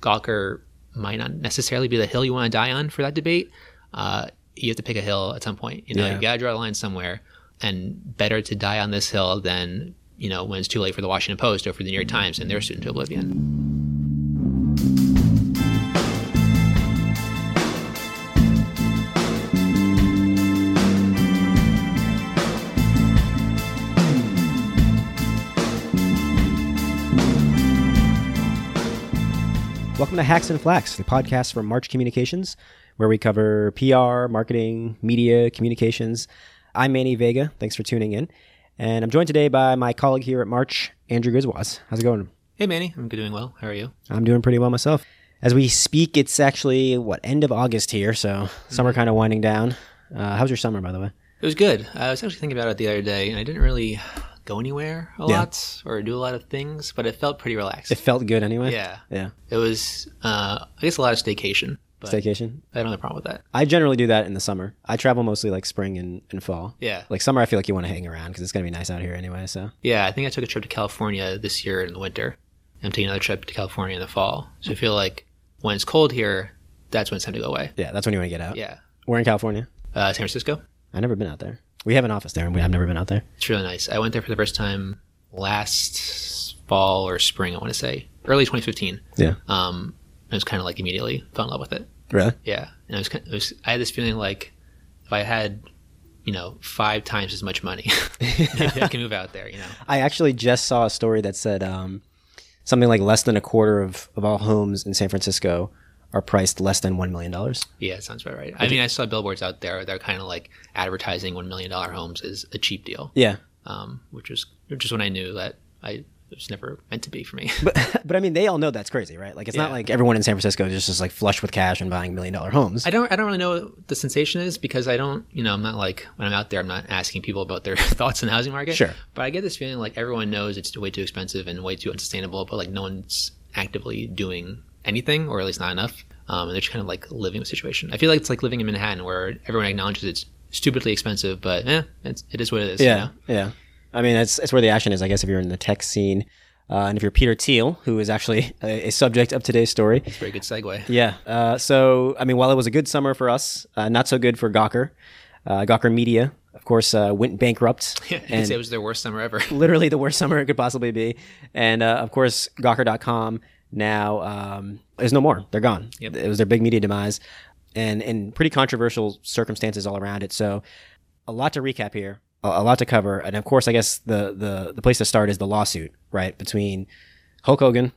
Gawker might not necessarily be the hill you want to die on for that debate. Uh, you have to pick a hill at some point. You know, Yeah. you got to draw a line somewhere, and better to die on this hill than you know when it's too late for the Washington Post or for the New York Times and they're student to oblivion. Welcome to Hacks and Flacks, the podcast from March Communications, where we cover PR, marketing, media, communications. I'm Manny Veiga. Thanks for tuning in. And I'm joined today by my colleague here at March, Andrew Grzywacz. How's it going? Hey Manny, I'm doing well. How are you? I'm doing pretty well myself. As we speak, it's actually, what, end of August here, so summer kind of winding down. Uh, how's your summer, by the way? It was good. I was actually thinking about it the other day, and I didn't really go anywhere a Yeah. lot or do a lot of things, but it felt pretty relaxed. It felt good anyway. yeah, Yeah. it was. Uh, I guess a lot of staycation, but Staycation. I don't have a problem with that. I generally do that in the summer. I travel mostly like spring and, and fall. Yeah, Like summer, I feel like you want to hang around because it's going to be nice out here anyway, so. yeah. I think I took a trip to California this year in the winter. I'm taking another trip to California in the fall, so I feel like when it's cold here, that's when it's time to go away. Yeah, that's when you want to get out. Yeah, We're in California. uh, San Francisco. I've never been out there. We have an office there, and we, I've never been out there. It's really nice. I went there for the first time last fall or spring. I want to say early 2015. Yeah. Um, I was kind of like immediately fell in love with it. Really? Yeah, and I was, kind- it was I had this feeling like if I had, you know, five times as much money, I can move out there. You know, I actually just saw a story that said um, something like less than a quarter of, of all homes in San Francisco are priced less than $1 million. yeah, it sounds about right. I mean, I saw billboards out there. They're kind of like advertising one million dollar homes is a cheap deal, Yeah. um, which is which is when I knew that I it was never meant to be for me. But, but I mean, they all know that's crazy, right? Like, it's not like everyone in San Francisco is just, just like flush with cash and buying million dollar homes. I don't I don't really know what the sensation is because I don't you know I'm not like when I'm out there I'm not asking people about their thoughts on the housing market. Sure. But I get this feeling like everyone knows it's way too expensive and way too unsustainable, but like no one's actively doing anything or at least not enough. Um, and they're just kind of like living the situation. I feel like it's like living in Manhattan where everyone acknowledges it's stupidly expensive, but eh, it's, it is what it is. you yeah. know? Yeah. I mean, it's, it's where the action is, I guess, if you're in the tech scene. Uh, and if you're Peter Thiel, who is actually a, a subject of today's story, It's a very good segue. Yeah. Uh, so, I mean, while it was a good summer for us, uh, not so good for Gawker. Uh, Gawker Media, of course, uh, went bankrupt. Yeah, you and it was their worst summer ever. literally the worst summer it could possibly be. And uh, of course, Gawker.com now um, is no more. They're gone. Yep. It was their big media demise, and in pretty controversial circumstances all around it. So, a lot to recap here, a, a lot to cover, and of course, I guess the the the place to start is the lawsuit, right, between Hulk Hogan.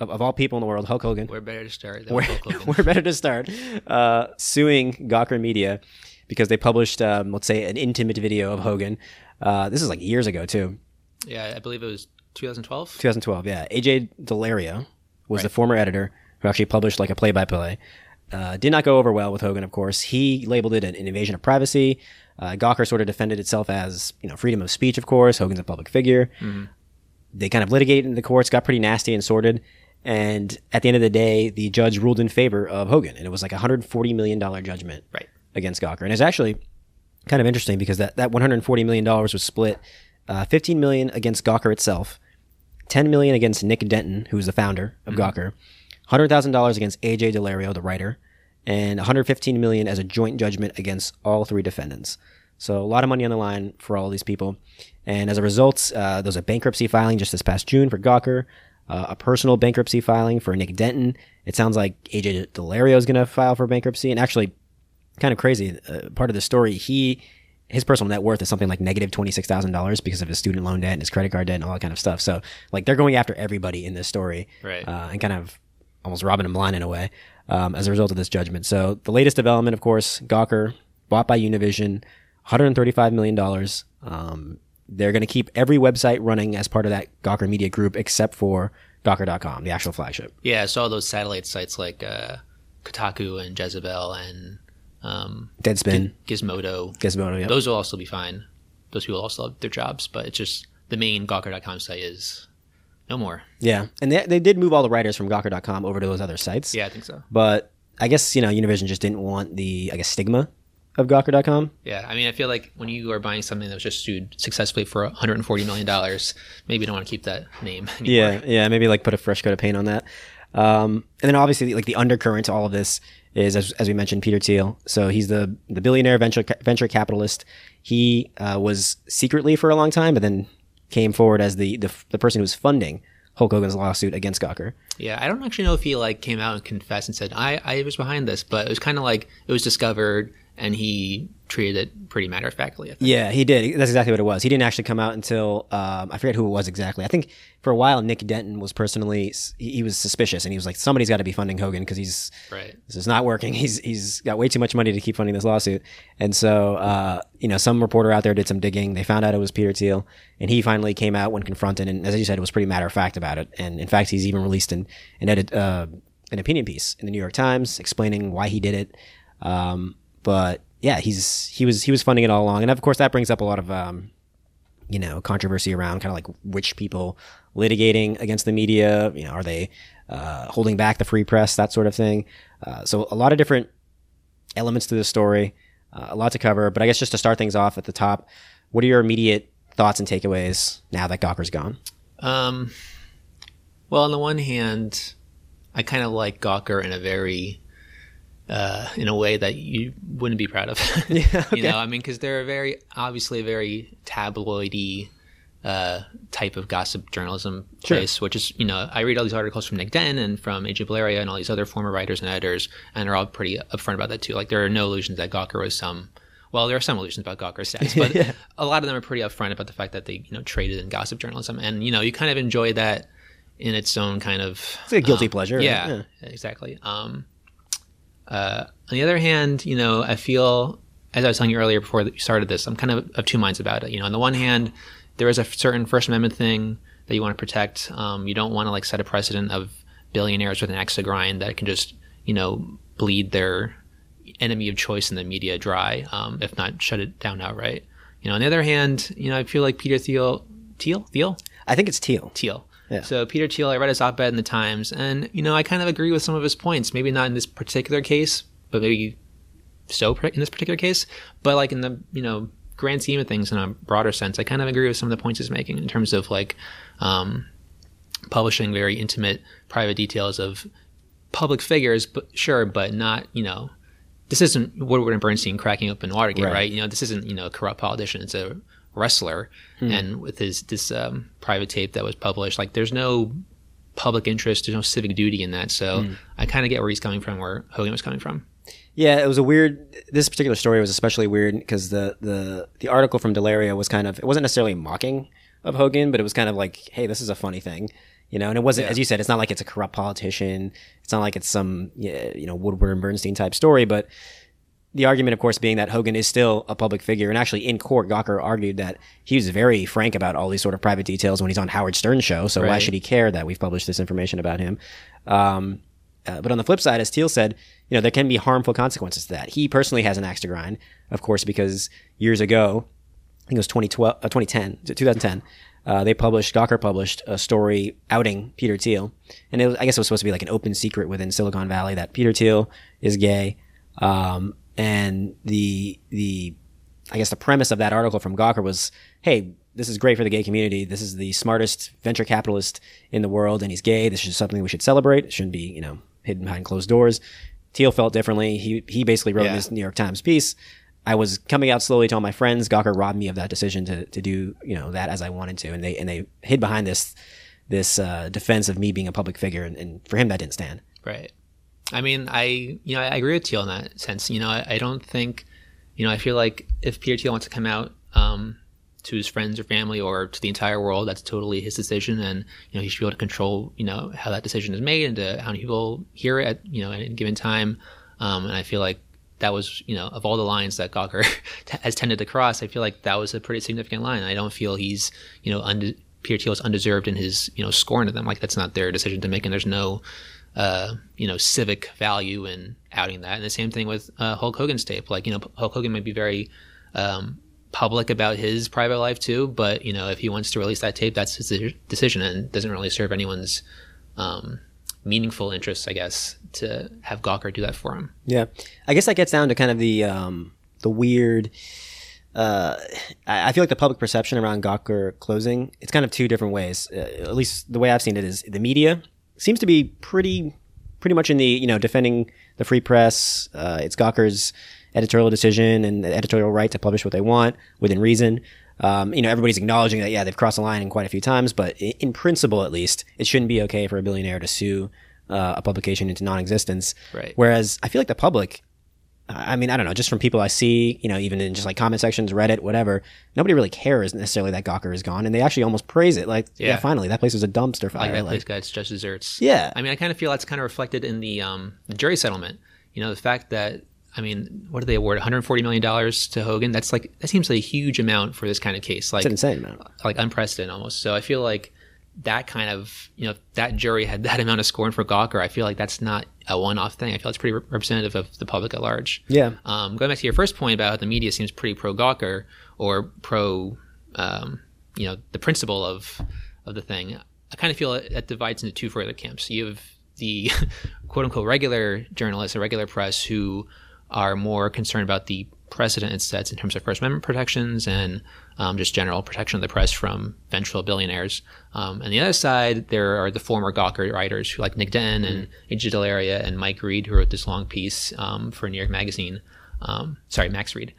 Of, of all people in the world, Hulk Hogan, We're better to start than where, Hulk Hogan. where better to start uh, suing Gawker Media because they published, um, let's say, an intimate video of Hogan. Uh, this is like years ago too, Yeah, I believe it was 2012. 2012. Yeah, AJ Daulerio was the former editor who actually published like a play-by-play. Uh, did not go over well with Hogan, of course. He labeled it an, invasion of privacy. Uh, Gawker sort of defended itself as you know freedom of speech, of course. Hogan's a public figure. They kind of litigated in the courts, got pretty nasty and sordid. And at the end of the day, the judge ruled in favor of Hogan, and it was like a hundred forty million dollar judgment Right. against Gawker. And it's actually kind of interesting because that, that one hundred forty million dollars was split, uh, fifteen million against Gawker itself, ten million against Nick Denton, who's the founder of Gawker, hundred thousand dollars against AJ Daulerio, the writer, and one hundred fifteen million as a joint judgment against all three defendants. So a lot of money on the line for all these people. And as a result, uh, there was a bankruptcy filing just this past June for Gawker, uh, a personal bankruptcy filing for Nick Denton. It sounds like AJ Daulerio is going to file for bankruptcy. And actually, kind of crazy, uh, part of the story, he his personal net worth is something like negative twenty six thousand dollars because of his student loan debt and his credit card debt and all that kind of stuff. So like they're going after everybody in this story, Right. Uh, and kind of almost robbing him blind in a way um, as a result of this judgment. So the latest development, of course, Gawker bought by Univision, one hundred thirty five million dollars. Um, they're going to keep every website running as part of that Gawker Media Group except for Gawker.com, the actual flagship. Yeah, I saw those satellite sites like uh, Kotaku and Jezebel and um, Deadspin, Gizmodo. Gizmodo, yep. Those will also be fine. Those people also have their jobs, but it's just the main Gawker.com site is no more. Yeah, and they, they did move all the writers from Gawker.com over to those other sites. Yeah, I think so. But I guess, you know, Univision just didn't want the, I guess, stigma of Gawker.com. Yeah, I mean, I feel like when you are buying something that was just sued successfully for 140 million dollars, maybe you don't want to keep that name anymore. Yeah, yeah, maybe like put a fresh coat of paint on that. Um, and then obviously, like the undercurrent to all of this is, as, as we mentioned, Peter Thiel. So he's the the billionaire venture venture capitalist. He uh, was secretly for a long time, but then came forward as the the, the person who was funding Hulk Hogan's lawsuit against Gawker. Yeah, I don't actually know if he like came out and confessed and said I I was behind this, but it was kind of like it was discovered and he treated it pretty matter of factly. Yeah, he did. That's exactly what it was. He didn't actually come out until um, I forget who it was exactly. I think for a while Nick Denton was personally he, he was suspicious and he was like somebody's got to be funding Hogan because he's right. This is not working. He's he's got way too much money to keep funding this lawsuit. And so uh, you know some reporter out there did some digging. They found out it was Peter Thiel, and he finally came out when confronted. And as you said, it was pretty matter of fact about it. And in fact, he's even released an an edit uh, an opinion piece in the New York Times explaining why he did it. Um, but yeah, he's he was he was funding it all along, and of course that brings up a lot of um, you know controversy around kind of like which people litigating against the media. You know, are they uh, holding back the free press, that sort of thing. Uh, so a lot of different elements to the story, uh, a lot to cover. But I guess just to start things off at the top, what are your immediate thoughts and takeaways now that Gawker's gone? Um, well, on the one hand, I kind of like Gawker in a very uh, in a way that you wouldn't be proud of. yeah, okay. You know, I mean, because they're a very obviously a very tabloidy uh, type of gossip journalism Sure. place, which is you know I read all these articles from Nick Den and from AJ Daulerio and all these other former writers and editors, and they're all pretty upfront about that too. Like there are no illusions that Gawker was some. Well, there are some illusions about Gawker's status, but Yeah. a lot of them are pretty upfront about the fact that they you know traded in gossip journalism, and you know you kind of enjoy that in its own kind of It's like a guilty um, pleasure, right? Yeah, Yeah. exactly. Um, uh, on the other hand, you know, I feel as I was telling you earlier before you started this, I'm kind of of two minds about it. You know, on the one hand, there is a certain First Amendment thing that you want to protect. Um, you don't want to like set a precedent of billionaires with an axe to grind that can just you know bleed their enemy of choice in the media dry, um, if not shut it down outright. You know, on the other hand, you know, I feel like Peter Thiel, Thiel, Thiel, I think it's Teal. Thiel. Yeah. So Peter Thiel, I read his op-ed in the Times, and you know I kind of agree with some of his points. Maybe not in this particular case, but maybe so in this particular case. But like in the you know grand scheme of things, in a broader sense, I kind of agree with some of the points he's making in terms of like um, publishing very intimate, private details of public figures. But sure, but not you know. This isn't Woodward and Bernstein cracking open Watergate, Right. right? You know, this isn't you know a corrupt politician. It's a wrestler, and with his this um, private tape that was published, like there's no public interest, there's no civic duty in that. So I kind of get where he's coming from, where Hogan was coming from. Yeah, it was a weird. This particular story was especially weird because the the the article from Daulerio was kind of it wasn't necessarily mocking of Hogan, but it was kind of like, hey, this is a funny thing, you know. And it wasn't, Yeah. as you said, it's not like it's a corrupt politician. It's not like it's some you know Woodward and Bernstein type story, but the argument, of course, being that Hogan is still a public figure, and actually in court, Gawker argued that he was very frank about all these sort of private details when he's on Howard Stern's show. So why should he care that we've published this information about him? Um, uh, but on the flip side, as Thiel said, you know there can be harmful consequences to that. He personally has an axe to grind, of course, because years ago, I think it was 2012, uh, 2010, 2010. Uh, they published, Gawker published a story outing Peter Thiel, and it was, I guess it was supposed to be like an open secret within Silicon Valley that Peter Thiel is gay. Um, and the the I guess the premise of that article from Gawker was, hey, this is great for the gay community. This is the smartest venture capitalist in the world, and he's gay. This is something we should celebrate. It shouldn't be, you know, hidden behind closed doors. Thiel felt differently. He he basically wrote Yeah. this New York Times piece. I was coming out slowly to all my friends. Gawker robbed me of that decision to, to do you know that as I wanted to, and they and they hid behind this this uh, defense of me being a public figure, and, and for him that didn't stand. Right. I mean, I you know I agree with Thiel in that sense. You know, I, I don't think, you know, I feel like if Peter Thiel wants to come out um, to his friends or family or to the entire world, that's totally his decision, and you know he should be able to control you know how that decision is made and to how many people hear it at you know at a given time. Um, and I feel like that was you know of all the lines that Gawker has tended to cross, I feel like that was a pretty significant line. I don't feel he's you know unde- Peter Thiel is undeserved in his you know scorn of them. Like that's not their decision to make, and there's no uh, you know, civic value in outing that. And the same thing with uh, Hulk Hogan's tape. Like, you know, Hulk Hogan might be very um, public about his private life too, but you know, if he wants to release that tape, that's his decision, and doesn't really serve anyone's um, meaningful interests, I guess, to have Gawker do that for him. Yeah, I guess that gets down to kind of the um, the weird. Uh, I feel like the public perception around Gawker closing it's kind of two different ways. Uh, at least the way I've seen it is the media seems to be pretty pretty much in the you know defending the free press. Uh, it's Gawker's editorial decision and the editorial right to publish what they want within reason. Um, you know, everybody's acknowledging that yeah they've crossed the line in quite a few times, but in, in principle at least, it shouldn't be okay for a billionaire to sue uh, a publication into non-existence. Right. Whereas I feel like the public. I mean, I don't know, just from people I see, you know, even in just like comment sections, Reddit, whatever, nobody really cares necessarily that Gawker is gone. And they actually almost praise it. Like, yeah, Yeah. finally, that place was a dumpster fire. like that Like, place got its just desserts. Yeah. I mean, I kind of feel that's kind of reflected in the um, the jury settlement. You know, the fact that I mean, what did they award? 140 million dollars to Hogan. That's like that seems like a huge amount for this kind of case. Like it's an insane amount. like unprecedented almost. So I feel like that kind of you know that jury had that amount of scorn for Gawker. I feel like that's not a one-off thing. I feel it's pretty re- representative of the public at large. Yeah. Um, going back to your first point about how the media seems pretty pro Gawker or pro, um, you know, the principle of of the thing. I kind of feel it, it divides into two further camps. You have the quote unquote regular journalists or regular press who are more concerned about the precedent it sets in terms of First Amendment protections and um, just general protection of the press from vengeful billionaires. Um, and the other side, there are the former Gawker writers who like Nick Denton and A.J. Daulerio and Mike Reed, who wrote this long piece um, for New York Magazine. Um, sorry, Max Read.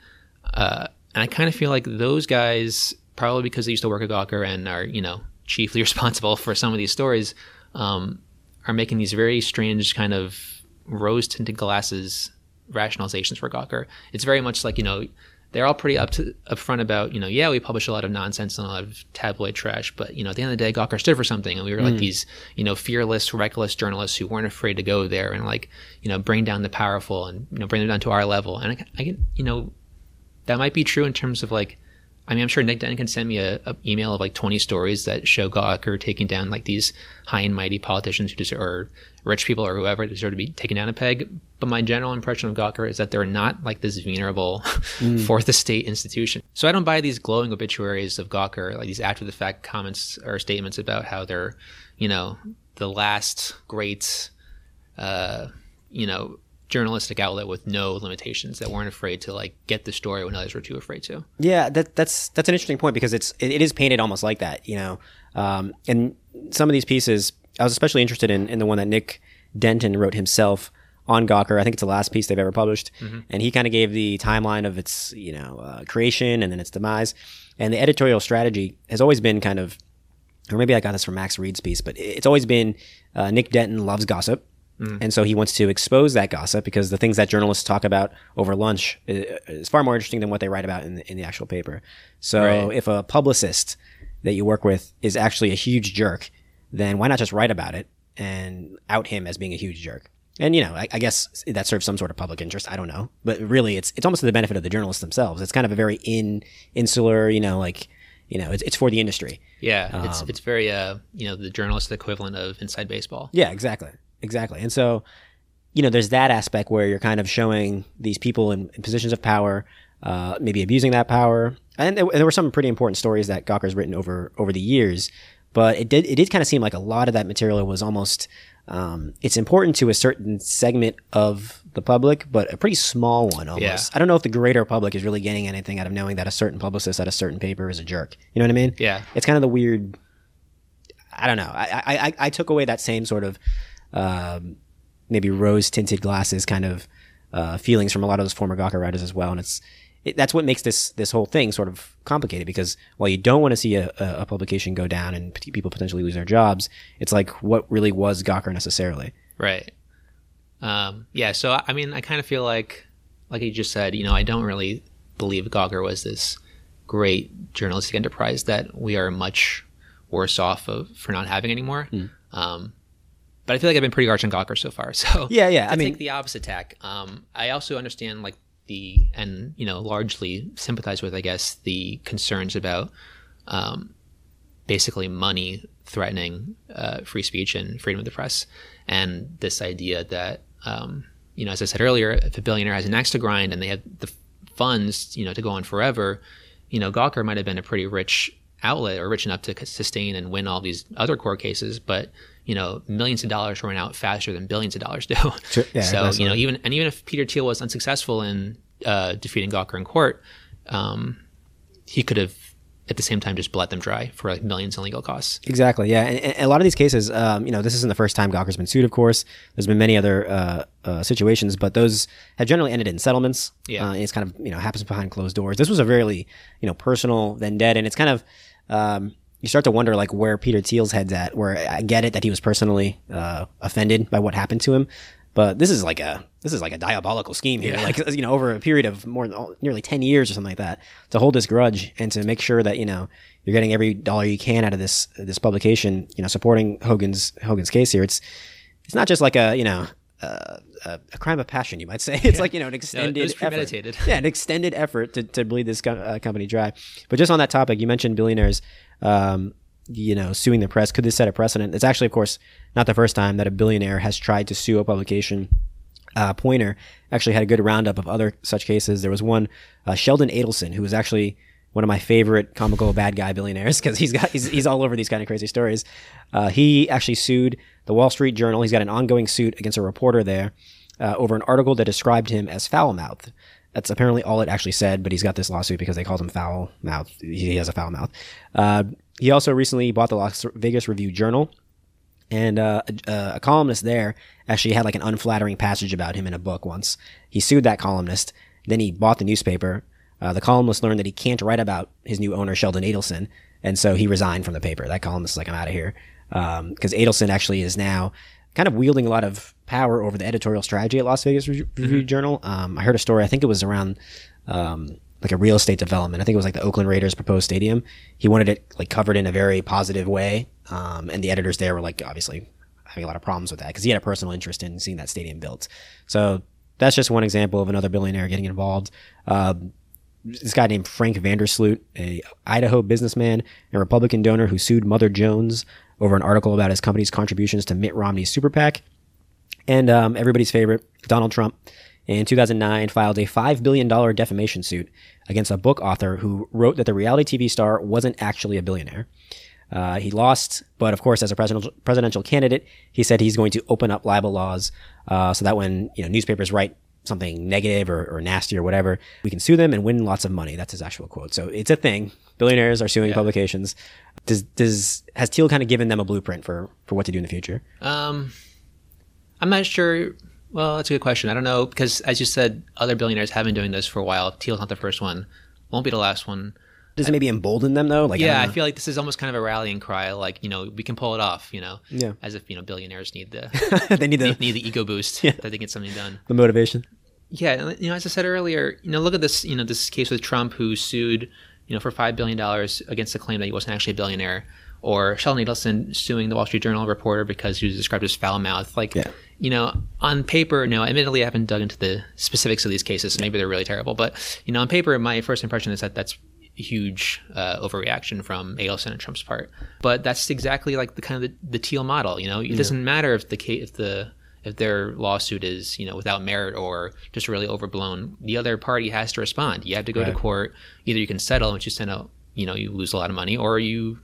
Uh, and I kind of feel like those guys, probably because they used to work at Gawker and are, you know, chiefly responsible for some of these stories, um, are making these very strange kind of rose tinted glasses rationalizations for Gawker. It's very much like, you know, they're all pretty up to upfront about, you know, yeah, we publish a lot of nonsense and a lot of tabloid trash, but you know, at the end of the day, Gawker stood for something, and we were like hmm. these, you know, fearless, reckless journalists who weren't afraid to go there and like, you know, bring down the powerful and you know, bring them down to our level. And I, I get, you know, that might be true in terms of like I mean, I'm sure Nick Denton can send me a, a email of like 20 stories that show Gawker taking down like these high and mighty politicians who deserve, or rich people or whoever deserve to be taken down a peg. But my general impression of Gawker is that they're not like this venerable fourth estate institution. So I don't buy these glowing obituaries of Gawker, like these after the fact comments or statements about how they're, you know, the last great, uh, you know, journalistic outlet with no limitations that weren't afraid to like get the story when others were too afraid to. Yeah, that, that's that's an interesting point because it's it, it is painted almost like that, you know. Um, and some of these pieces, I was especially interested in in the one that Nick Denton wrote himself on Gawker. I think it's the last piece they've ever published, and he kind of gave the timeline of its you know uh, creation and then its demise. And the editorial strategy has always been kind of, or maybe I got this from Max Read's piece, but it's always been uh, Nick Denton loves gossip. Mm. And so he wants to expose that gossip because the things that journalists talk about over lunch uh, is far more interesting than what they write about in the, in the actual paper. So Right. if a publicist that you work with is actually a huge jerk, then why not just write about it and out him as being a huge jerk? And you know, I, I guess that serves some sort of public interest. I don't know, but really, it's it's almost to the benefit of the journalists themselves. It's kind of a very in insular, you know, like you know, it's it's for the industry. Yeah, it's um, it's very uh you know the journalist equivalent of Inside Baseball. Yeah, exactly. Exactly. And so, you know, there's that aspect where you're kind of showing these people in, in positions of power, uh, maybe abusing that power. And there, there were some pretty important stories that Gawker's written over over the years, but it did it did kind of seem like a lot of that material was almost um, it's important to a certain segment of the public, but a pretty small one almost. Yeah. I don't know if the greater public is really getting anything out of knowing that a certain publicist at a certain paper is a jerk. You know what I mean? Yeah. It's kind of the weird I don't know. I I, I, I took away that same sort of um, maybe rose tinted glasses kind of uh, feelings from a lot of those former Gawker writers as well, and it's it, that's what makes this this whole thing sort of complicated because while you don't want to see a, a, publication go down and p- people potentially lose their jobs, it's like what really was Gawker necessarily? Right. Um, yeah. So I mean, I kind of feel like, like you just said, you know, I don't really believe Gawker was this great journalistic enterprise that we are much worse off of for not having anymore. Um, but I feel like I've been pretty harsh on Gawker so far. So Yeah, yeah. I mean, take the opposite tack. Um, I also understand like the and you know largely sympathize with I guess the concerns about um, basically money threatening uh, free speech and freedom of the press, and this idea that um, you know as I said earlier, if a billionaire has an axe to grind and they have the funds you know to go on forever, you know Gawker might have been a pretty rich outlet or rich enough to sustain and win all these other court cases, but you know millions of dollars run out faster than billions of dollars do. Sure, yeah, so you know even and even if Peter Thiel was unsuccessful in uh, defeating Gawker in court, um, he could have at the same time just let them dry for like millions in legal costs. Exactly. Yeah, and, and a lot of these cases, um, you know, this isn't the first time Gawker's been sued. Of course, there's been many other uh, uh, situations, but those have generally ended in settlements. Yeah. uh, and it's kind of you know happens behind closed doors. This was a really you know personal vendetta, and it's kind of um, you start to wonder like where Peter Thiel's head's at. Where I get it that he was personally uh, offended by what happened to him, but this is like a this is like a diabolical scheme here. Yeah. Like you know, over a period of more than nearly ten years or something like that, to hold this grudge and to make sure that you know you're getting every dollar you can out of this this publication. You know, supporting Hogan's Hogan's case here. It's it's not just like a you know. Uh, a, a crime of passion, you might say. It's like you know an extended, was effort. premeditated. Yeah, an extended effort to, to bleed this co- uh, company dry. But just on that topic, you mentioned billionaires, um, you know, suing the press. Could this set a precedent? It's actually, of course, not the first time that a billionaire has tried to sue a publication. Uh, Poynter actually had a good roundup of other such cases. There was one, uh, Sheldon Adelson, who was actually one of my favorite comical bad guy billionaires because he's got he's, he's all over these kind of crazy stories. Uh, he actually sued the Wall Street Journal. He's got an ongoing suit against a reporter there uh, over an article that described him as foul mouthed. That's apparently all it actually said, but he's got this lawsuit because they called him foul mouth. He has a foul mouth. Uh, he also recently bought the Las Vegas Review Journal, and uh, a, a columnist there actually had like an unflattering passage about him in a book once. He sued that columnist. Then he bought the newspaper. Uh, the columnist learned that he can't write about his new owner, Sheldon Adelson, and so he resigned from the paper. That columnist is like, I'm out of here. Because Adelson actually is now kind of wielding a lot of power over the editorial strategy at Las Vegas Re- Review Journal. Um, I heard a story, I think it was around um, like a real estate development. I think it was like the Oakland Raiders proposed stadium. He wanted it like covered in a very positive way. Um, and the editors there were like, obviously having a lot of problems with that because he had a personal interest in seeing that stadium built. So that's just one example of another billionaire getting involved. Um, this guy named Frank Vandersloot, a Idaho businessman and Republican donor who sued Mother Jones over an article about his company's contributions to Mitt Romney's super PAC. And um, everybody's favorite, Donald Trump, in 2009 filed a $5 billion defamation suit against a book author who wrote that the reality TV star wasn't actually a billionaire. Uh, he lost, but of course, as a presidential candidate, he said he's going to open up libel laws uh, so that when you know newspapers write something negative or, or nasty or whatever, we can sue them and win lots of money. That's his actual quote. So it's a thing. Billionaires are suing publications. Does does has Thiel kind of given them a blueprint for for what to do in the future? Um, I'm not sure. Well, that's a good question. I don't know because, as you said, other billionaires have been doing this for a while. Thiel's not the first one. Won't be the last one. Does it maybe embolden them though? Like Yeah, I I feel like this is almost kind of a rallying cry. Like you know, we can pull it off. You know, Yeah. as if you know billionaires need the they need the, need, need the ego boost that they get something done. the motivation. Yeah, you know, as I said earlier, you know, look at this. You know, this case with Trump, who sued, you know, for five billion dollars against the claim that he wasn't actually a billionaire, or Sheldon Adelson suing the Wall Street Journal reporter because he was described as foul mouthed. Like, Yeah. you know, on paper, no, admittedly, I haven't dug into the specifics of these cases. So maybe they're really terrible, but you know, on paper, my first impression is that that's huge uh, overreaction from Adelson and Trump's part. But that's exactly like the kind of the, the Thiel model. You know, it doesn't matter if the if the if their lawsuit is you know without merit or just really overblown, the other party has to respond. You have to go to court. Either you can settle, which you send out, you know, you lose a lot of money, or you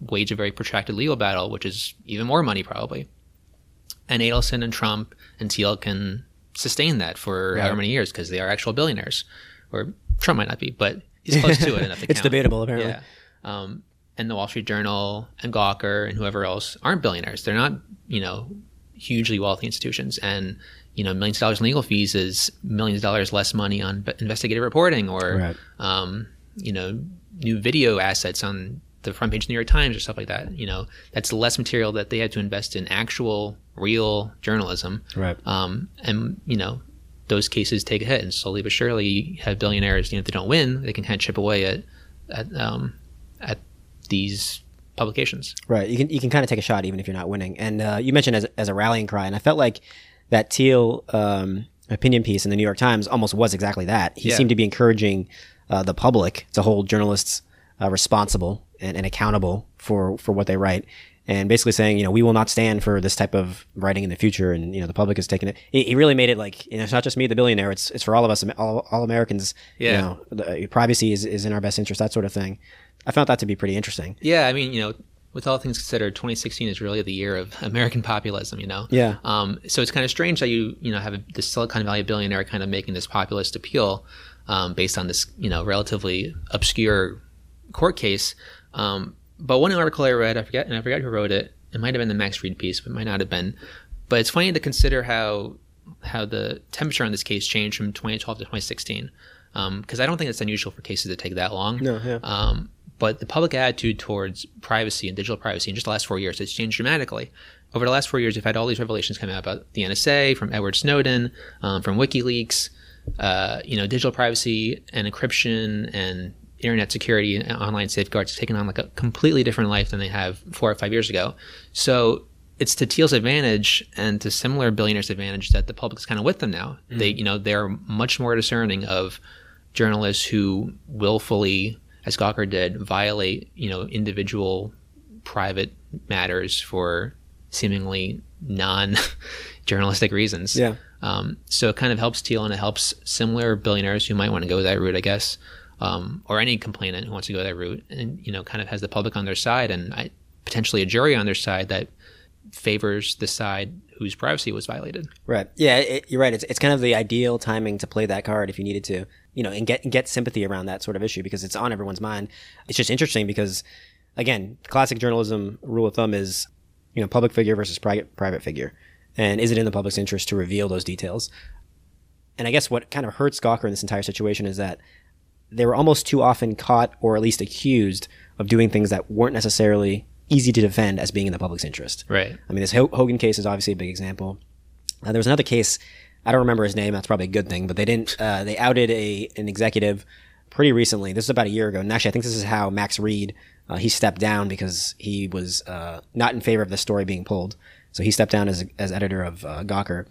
wage a very protracted legal battle, which is even more money probably. And Adelson and Trump and Thiel can sustain that for however many years because they are actual billionaires. Or Trump might not be, but he's close to it enough to It's count. debatable, apparently. Yeah. Um, and the Wall Street Journal and Gawker and whoever else aren't billionaires. They're not, you know, hugely wealthy institutions. And, you know, millions of dollars in legal fees is millions of dollars less money on b- investigative reporting or, Right. um, you know, new video assets on the front page of the New York Times or stuff like that. You know, that's less material that they had to invest in actual, real journalism. Right. Um, and, you know, those cases take a hit. And slowly but surely, you have billionaires, you know, if they don't win, they can kind of chip away at, at, um, at these publications. Right. You can you can kind of take a shot even if you're not winning. And uh, you mentioned as, as a rallying cry, and I felt like that Thiel um, opinion piece in the New York Times almost was exactly that. He Yeah. seemed to be encouraging uh, the public to hold journalists uh, responsible and, and accountable for for what they write. And basically saying, you know, we will not stand for this type of writing in the future, and you know, the public has taken it. He, he really made it like, you know, it's not just me, the billionaire. It's it's for all of us, all, all Americans. Yeah. You know, the, privacy is, is in our best interest, that sort of thing. I found that to be pretty interesting. Yeah, I mean, you know, with all things considered, 2016 is really the year of American populism. You know. Yeah. Um, so it's kind of strange that you you know have a, this Silicon Valley billionaire kind of making this populist appeal um, based on this you know relatively obscure court case. Um, but one article I read, I forget, and I forgot who wrote it. It might have been the Max Read piece, but it might not have been. But it's funny to consider how how the temperature on this case changed from 2012 to 2016, because I don't think it's unusual for cases to take that long. No, yeah. Um, but the public attitude towards privacy and digital privacy in just the last four years has changed dramatically. Over the last four years, we've had all these revelations come out about the NSA, from Edward Snowden, um, from WikiLeaks, uh, you know, digital privacy and encryption and internet security and online safeguards have taken on like a completely different life than they have four or five years ago. So it's to Thiel's advantage and to similar billionaires' advantage that the public is kind of with them now. They, you know, they're much more discerning of journalists who willfully, as Gawker did, violate, you know, individual private matters for seemingly non-journalistic reasons. Yeah. Um, so it kind of helps Thiel and it helps similar billionaires who might want to go that route, I guess, um, or any complainant who wants to go that route, and you know, kind of has the public on their side and I, potentially a jury on their side that favors the side whose privacy was violated. Right. Yeah, it, you're right. It's, it's kind of the ideal timing to play that card if you needed to, you know, and get get sympathy around that sort of issue because it's on everyone's mind. It's just interesting because, again, classic journalism rule of thumb is, you know, public figure versus private private figure, and is it in the public's interest to reveal those details? And I guess what kind of hurts Gawker in this entire situation is that they were almost too often caught or at least accused of doing things that weren't necessarily easy to defend as being in the public's interest. Right. I mean, this Hogan case is obviously a big example. Uh, there was another case. I don't remember his name. That's probably a good thing. But they didn't. Uh, they outed a an executive pretty recently. This is about a year ago. And actually, I think this is how Max Read uh, he stepped down because he was uh, not in favor of the story being pulled. So he stepped down as as editor of uh, Gawker.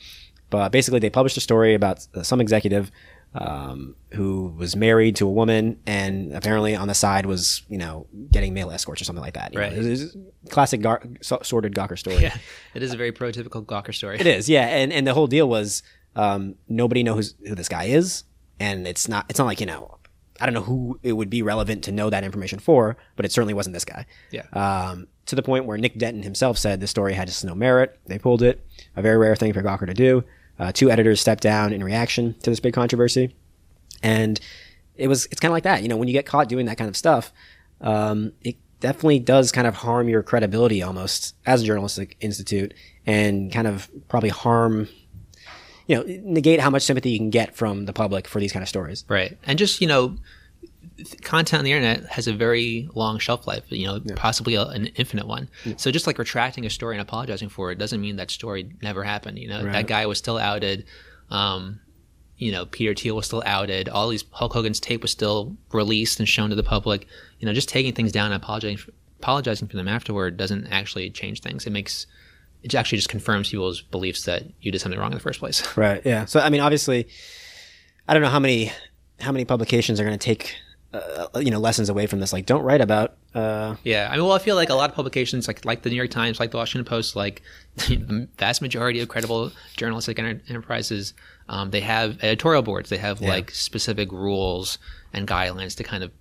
But basically, they published a story about uh, some executive um, who was married to a woman and apparently on the side was, you know, getting male escorts or something like that. you know. Right. It a classic gar- so- sordid Gawker story. Yeah, it is a very prototypical Gawker story. It is, yeah. And and the whole deal was um, nobody knows who this guy is, and it's not it's not like you know I don't know who it would be relevant to know that information for, but it certainly wasn't this guy. Yeah. Um, to the point where Nick Denton himself said the story had just no merit. They pulled it, a very rare thing for Gawker to do. Uh, two editors stepped down in reaction to this big controversy, and it was it's kind of like that. You know, when you get caught doing that kind of stuff, um, it definitely does kind of harm your credibility almost as a journalistic institute, and kind of probably harm, you know, negate how much sympathy you can get from the public for these kind of stories. Right. And just, you know, content on the internet has a very long shelf life, you know, possibly a, an infinite one. So just like retracting a story and apologizing for it doesn't mean that story never happened. You know, that guy was still outed. Um, you know, Peter Thiel was still outed. All these Hulk Hogan's tape was still released and shown to the public. You know, just taking things down and apologizing for, apologizing for them afterward doesn't actually change things. It makes it actually just confirms people's beliefs that you did something wrong in the first place. Right. Yeah. So I mean, obviously, I don't know how many how many publications are going to take uh, you know lessons away from this. Like, don't write about. Uh, Yeah, I mean, well, I feel like a lot of publications, like like the New York Times, like the Washington Post, like the vast majority of credible journalistic enter- enterprises, um, they have editorial boards. They have like specific rules and guidelines to kind of,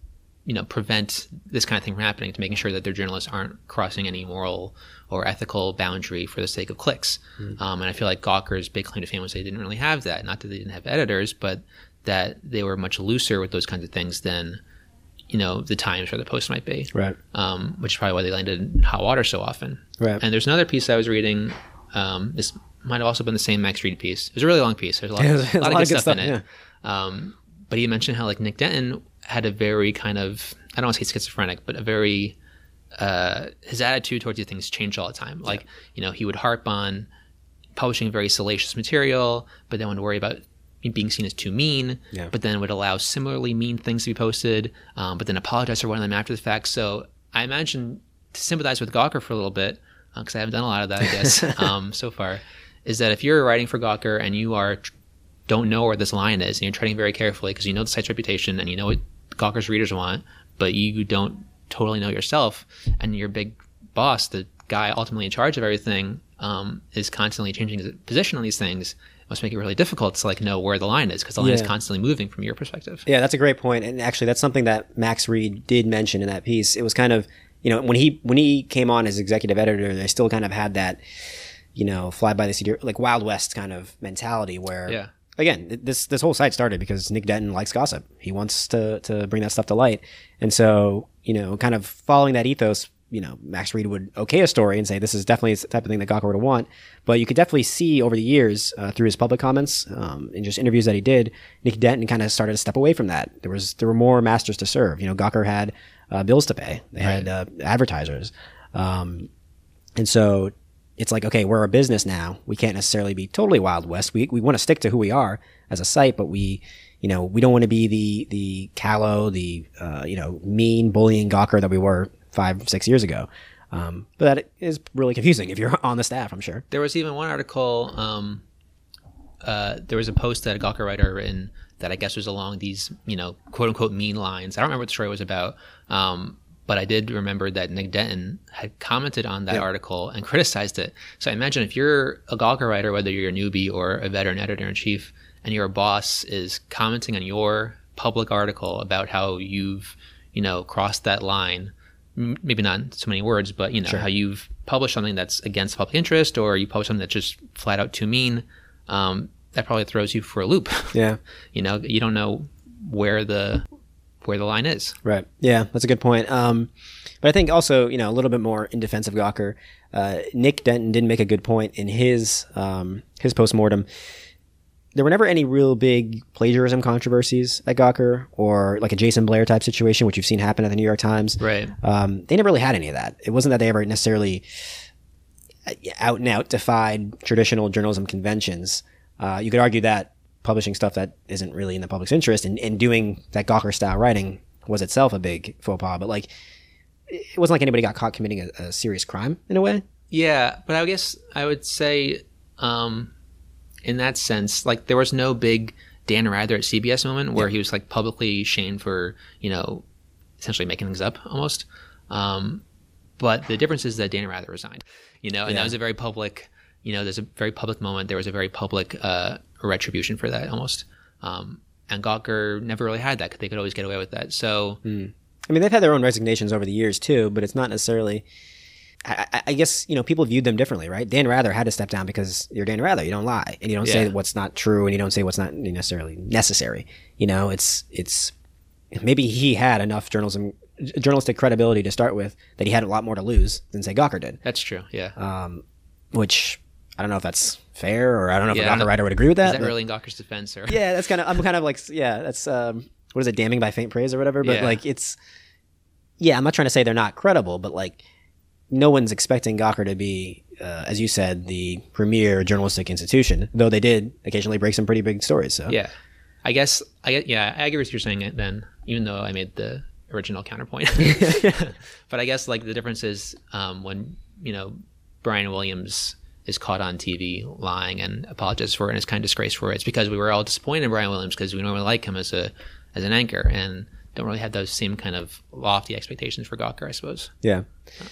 you know, prevent this kind of thing from happening, to making sure that their journalists aren't crossing any moral or ethical boundary for the sake of clicks. Um, and I feel like Gawker's big claim to fame was they didn't really have that. Not that they didn't have editors, but that they were much looser with those kinds of things than, you know, the Times or the Post might be right. um, which is probably why they landed in hot water so often. Right. And there's another piece I was reading. Um, this might have also been the same Max Read piece. It was a really long piece. There's a lot, Yeah, a there's lot, of good stuff, in it. Um, but he mentioned how like Nick Denton had a very kind of I don't want to say schizophrenic, but a very uh, his attitude towards these things changed all the time. Like you know he would harp on publishing very salacious material, but then would worry about being seen as too mean, Yeah. but then would allow similarly mean things to be posted, um, but then apologize for one of them after the fact. So I imagine to sympathize with Gawker for a little bit, because I haven't done a lot of that, I guess, um, so far, is that if you're writing for Gawker and you are don't know where this line is, and you're treading very carefully because you know the site's reputation and you know what Gawker's readers want, but you don't totally know yourself, and your big boss, the guy ultimately in charge of everything, um, is constantly changing his position on these things. Must make it really difficult to like know where the line is because the line is constantly moving from your perspective. Yeah, that's a great point, and actually, that's something that Max Read did mention in that piece. It was kind of, you know, when he when he came on as executive editor, they still kind of had that, you know, fly by the seat, like Wild West kind of mentality, where, Yeah. again, this this whole site started because Nick Denton likes gossip. He wants to to bring that stuff to light, and so you know, kind of following that ethos, you know, Max Read would okay a story and say this is definitely the type of thing that Gawker would want. But you could definitely see over the years uh, through his public comments um, and just interviews that he did, Nick Denton kind of started to step away from that. There was there were more masters to serve. You know, Gawker had uh, bills to pay. They had uh, advertisers, um, and so it's like okay, we're a business now. We can't necessarily be totally Wild West. We we want to stick to who we are as a site, but we you know we don't want to be the the callow, the uh, you know mean bullying Gawker that we were five six years ago. Um, but that is really confusing if you're on the staff. I'm sure. There was even one article. Um, uh, there was a post that a Gawker writer written that I guess was along these, you know, quote unquote mean lines. I don't remember what the story was about, um, but I did remember that Nick Denton had commented on that article and criticized it. So I imagine if you're a Gawker writer, whether you're a newbie or a veteran editor in chief, and your boss is commenting on your public article about how you've, you know, crossed that line maybe not in so many words, but you know how you've published something that's against public interest, or you publish something that's just flat out too mean. Um, that probably throws you for a loop. Yeah. you know, you don't know where the where the line is. Right. Yeah, that's a good point. Um, but I think also, you know, a little bit more in defense of Gawker, uh, Nick Denton didn't make a good point in his um, his postmortem. There were never any real big plagiarism controversies at Gawker or like a Jason Blair type situation, which you've seen happen at the New York Times. Right. Um, they never really had any of that. It wasn't that they ever necessarily uh, out and out defied traditional journalism conventions. Uh, you could argue that publishing stuff that isn't really in the public's interest and, and doing that Gawker style writing was itself a big faux pas. But like, it wasn't like anybody got caught committing a, a serious crime in a way. Yeah, but I guess I would say, um, in that sense, like there was no big Dan Rather at CBS moment where he was like publicly shamed for you know essentially making things up almost. Um, but the difference is that Dan Rather resigned, you know, and that was a very public, you know, there's a very public moment. There was a very public uh, retribution for that almost. Um, and Gawker never really had that because They could always get away with that. So I mean, they've had their own resignations over the years too, but it's not necessarily. I, I- guess you know people viewed them differently, right? Dan Rather had to step down because you're Dan Rather. You don't lie, and you don't say what's not true, and you don't say what's not necessarily necessary. You know, it's it's maybe he had enough journalism journalistic credibility to start with that he had a lot more to lose than say Gawker did, that's true. Yeah. um, which I don't know if that's fair or I don't know if Yeah, a Gawker writer would agree with that. is that really in Gawker's defense or? yeah, that's kind of I'm kind of like yeah, that's um what is it, damning by faint praise or whatever. But Yeah. like it's yeah, I'm not trying to say they're not credible, but like no one's expecting Gawker to be, uh, as you said, the premier journalistic institution. Though they did occasionally break some pretty big stories. So Yeah. I guess I yeah, I agree with you're saying then, even though I made the original counterpoint. but I guess like the difference is um, when, you know, Brian Williams is caught on TV lying and apologizes for it and is kind of disgraced for it. It's because we were all disappointed in Brian Williams because we normally like him as a as an anchor and don't really have those same kind of lofty expectations for Gawker, I suppose. Yeah. Uh,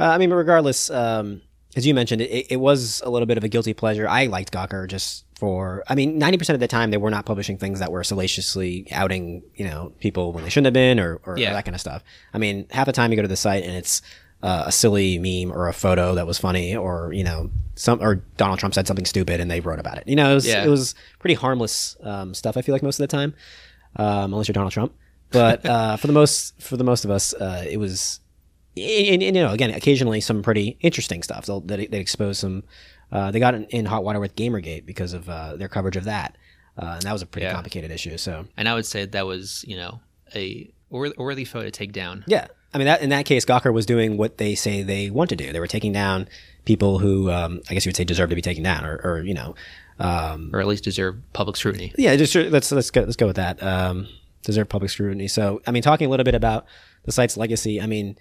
I mean, regardless, um, as you mentioned, it, it was a little bit of a guilty pleasure. I liked Gawker just for, I mean, 90% of the time they were not publishing things that were salaciously outing, you know, people when they shouldn't have been or, or, Yeah. that kind of stuff. I mean, half the time you go to the site and it's uh, a silly meme or a photo that was funny or, you know, some, or Donald Trump said something stupid and they wrote about it. You know, it was, Yeah. it was pretty harmless um, stuff, I feel like most of the time, um, unless you're Donald Trump. But uh, for the most, for the most of us, uh, it was, and, and, you know, again, occasionally some pretty interesting stuff They'll- that they expose some. Uh, they got in, in hot water with GamerGate because of uh, their coverage of that, uh, and that was a pretty Yeah. complicated issue. So And I would say that was, you know, a worthy photo to take down. yeah, I mean that in that case, Gawker was doing what they say they want to do. They were taking down people who um, I guess you would say deserve to be taken down, or, or you know, um, Or at least deserve public scrutiny. yeah, just let's let's go let's go with that. Um, deserve public scrutiny. So, I mean, talking a little bit about the site's legacy. I mean,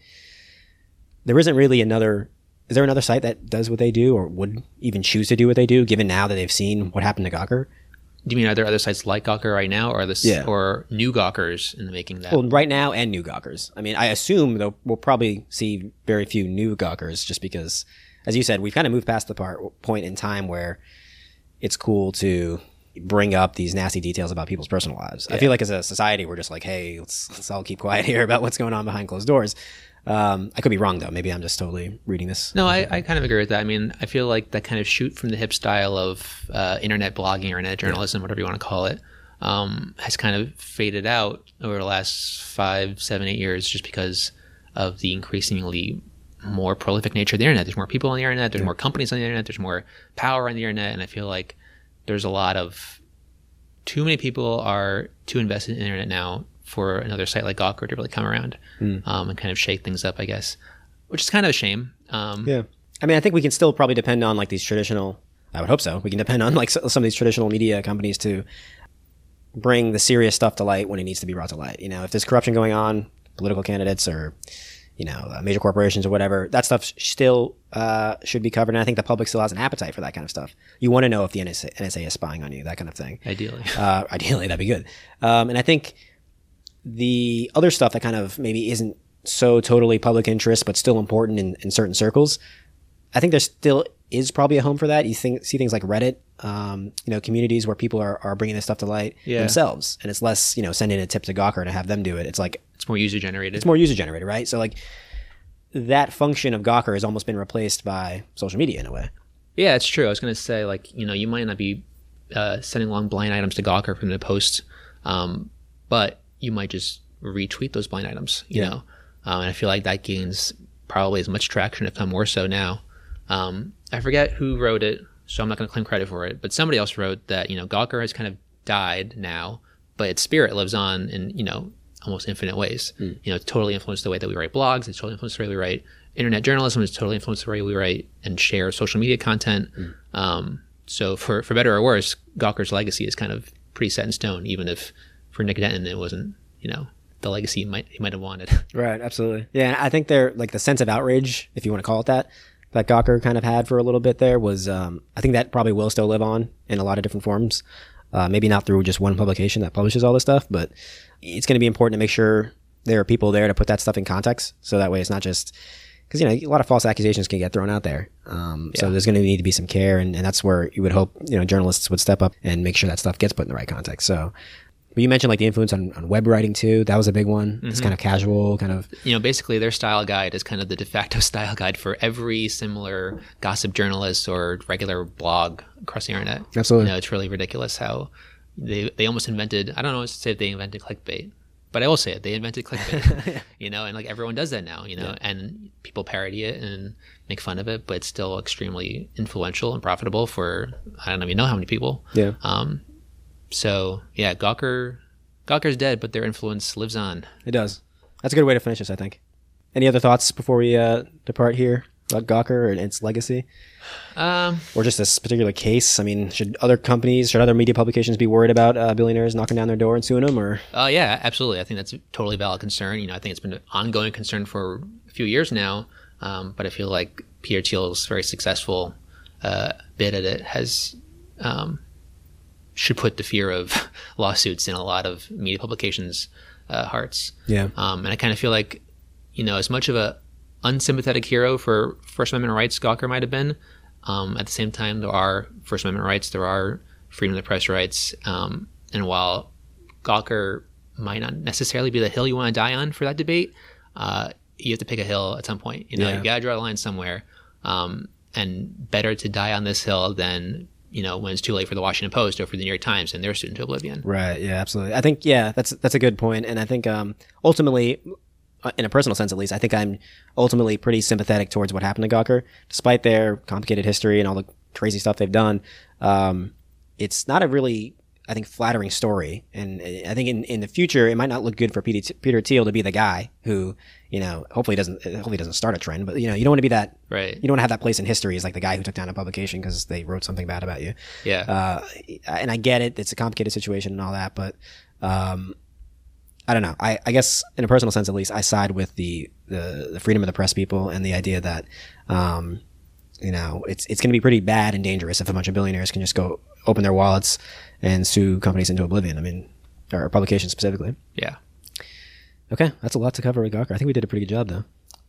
there isn't really another. Is there another site that does what they do, or would even choose to do what they do, given now that they've seen what happened to Gawker? Do you mean are there other sites like Gawker right now, or this, Yeah. or new Gawkers in the making that? Well, right now and new Gawkers. I mean, I assume though we'll probably see very few new Gawkers, just because, as you said, we've kind of moved past the part point in time where it's cool to bring up these nasty details about people's personal lives. I feel like as a society, we're just like, hey, let's let's all keep quiet here about what's going on behind closed doors. Um, I could be wrong though. Maybe I'm just totally reading this. No, I, I kind of agree with that. I mean, I feel like that kind of shoot from the hip style of uh, internet blogging or internet journalism, whatever you want to call it, um, has kind of faded out over the last five, seven, eight years, just because of the increasingly more prolific nature of the internet. There's more people on the internet. There's more companies on the internet. There's more power on the internet, and I feel like there's a lot of too many people are too invested in the internet now for another site like Gawker to really come around um, and kind of shake things up, I guess, which is kind of a shame. Um, Yeah. I mean, I think we can still probably depend on like these traditional. I would hope so. We can depend on like some of these traditional media companies to bring the serious stuff to light when it needs to be brought to light. You know, if there's corruption going on, political candidates or you know uh, major corporations or whatever, that stuff still uh, should be covered. And I think the public still has an appetite for that kind of stuff. You want to know if the NSA, NSA is spying on you, that kind of thing. Ideally, Uh, ideally, that'd be good. Um, and I think the other stuff that kind of maybe isn't so totally public interest, but still important in, in certain circles, I think there still is probably a home for that. You think see things like Reddit, um, you know, communities where people are, are bringing this stuff to light Yeah. themselves, and it's less you know sending a tip to Gawker to have them do it. It's like it's more user generated. it's more user generated, right? So like that function of Gawker has almost been replaced by social media in a way. Yeah, it's true. I was going to say, like, you know, you might not be uh, sending along blind items to Gawker from the post, um, but you might just retweet those blind items, you Yeah. know? Um, and I feel like that gains probably as much traction, if not more so now. Um, I forget who wrote it, so I'm not going to claim credit for it, but somebody else wrote that, you know, Gawker has kind of died now, but its spirit lives on in, you know, almost infinite ways. You know, it's totally influenced the way that we write blogs, it's totally influenced the way we write internet journalism, it's totally influenced the way we write and share social media content. Um, so for, for better or worse, Gawker's legacy is kind of pretty set in stone, even if for Nick Denton it wasn't, you know, the legacy he might he might have wanted. Right, absolutely. Yeah, and I think they're like the sense of outrage, if you want to call it that, that Gawker kind of had for a little bit there was, um, I think that probably will still live on in a lot of different forms. Uh, maybe not through just one publication that publishes all this stuff, but it's going to be important to make sure there are people there to put that stuff in context. So that way it's not just, because, you know, a lot of false accusations can get thrown out there. Um, So there's going to need to be some care, and, and that's where you would hope, you know, journalists would step up and make sure that stuff gets put in the right context. So, but you mentioned like the influence on, on web writing too. That was a big one. It's kind of casual, kind of you know, basically their style guide is kind of the de facto style guide for every similar gossip journalist or regular blog across the internet. Absolutely. You know, it's really ridiculous how they they almost invented I don't know say if they invented clickbait, but I will say it, they invented clickbait. you know, and like everyone does that now, you know, and people parody it and make fun of it, but it's still extremely influential and profitable for I don't even know how many people. yeah. Um so yeah, Gawker Gawker's dead, but their influence lives on. It does. That's a good way to finish this, I think. Any other thoughts before we uh, depart here about Gawker and its legacy, Um or just this particular case? I mean, should other companies, should other media publications be worried about uh, billionaires knocking down their door and suing them? Or Uh, yeah, absolutely. I think that's a totally valid concern. You know, I think it's been an ongoing concern for a few years now. Um, but I feel like Peter Thiel's very successful uh, bid at it has um, should put the fear of lawsuits in a lot of media publications' uh, hearts. yeah, Um, and I kind of feel like, you know, as much of a unsympathetic hero for First Amendment rights Gawker might have been, um, at the same time, there are First Amendment rights, there are freedom of the press rights. Um, and while Gawker might not necessarily be the hill you want to die on for that debate, uh, you have to pick a hill at some point. You know, Yeah. you got to draw a line somewhere. Um, and better to die on this hill than, you know, when it's too late for the Washington Post or for the New York Times and they're soon to oblivion. right. Yeah, absolutely. I think yeah, that's that's a good point, and I think um, ultimately, uh, in a personal sense at least, I think I'm ultimately pretty sympathetic towards what happened to Gawker, despite their complicated history and all the crazy stuff they've done. Um, it's not a really I think flattering story, and uh, I think in, in the future it might not look good for Peter, Peter Thiel to be the guy who you know hopefully it doesn't hopefully doesn't start a trend, but you know you don't want to be that Right. you don't want to have that place in history as like the guy who took down a publication because they wrote something bad about you. Yeah. Uh, and I get it; it's a complicated situation and all that, but um, I don't know. I, I guess in a personal sense, at least, I side with the, the, the freedom of the press people and the idea that, um, you know, it's it's going to be pretty bad and dangerous if a bunch of billionaires can just go open their wallets and sue companies into oblivion. I mean, or publications specifically. yeah. Okay, that's a lot to cover with Gawker. I think we did a pretty good job, though.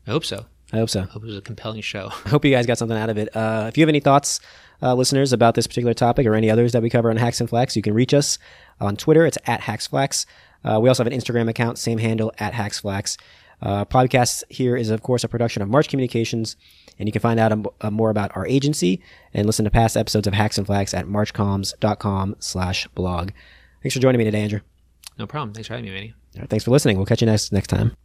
I hope so. I hope so. I hope it was a compelling show. I hope you guys got something out of it. Uh, if you have any thoughts, uh, listeners, about this particular topic or any others that we cover on Hacks and Flacks, you can reach us on Twitter. It's at HacksFlacks. Uh, we also have an Instagram account, same handle, at HacksFlacks. Uh, podcast here is, of course, a production of March Communications, and you can find out um, uh, more about our agency and listen to past episodes of Hacks and Flacks at marchcomms.com slash blog. Thanks for joining me today, Andrew. No problem. Thanks for having me, Manny. All right, thanks for listening. We'll catch you next next time.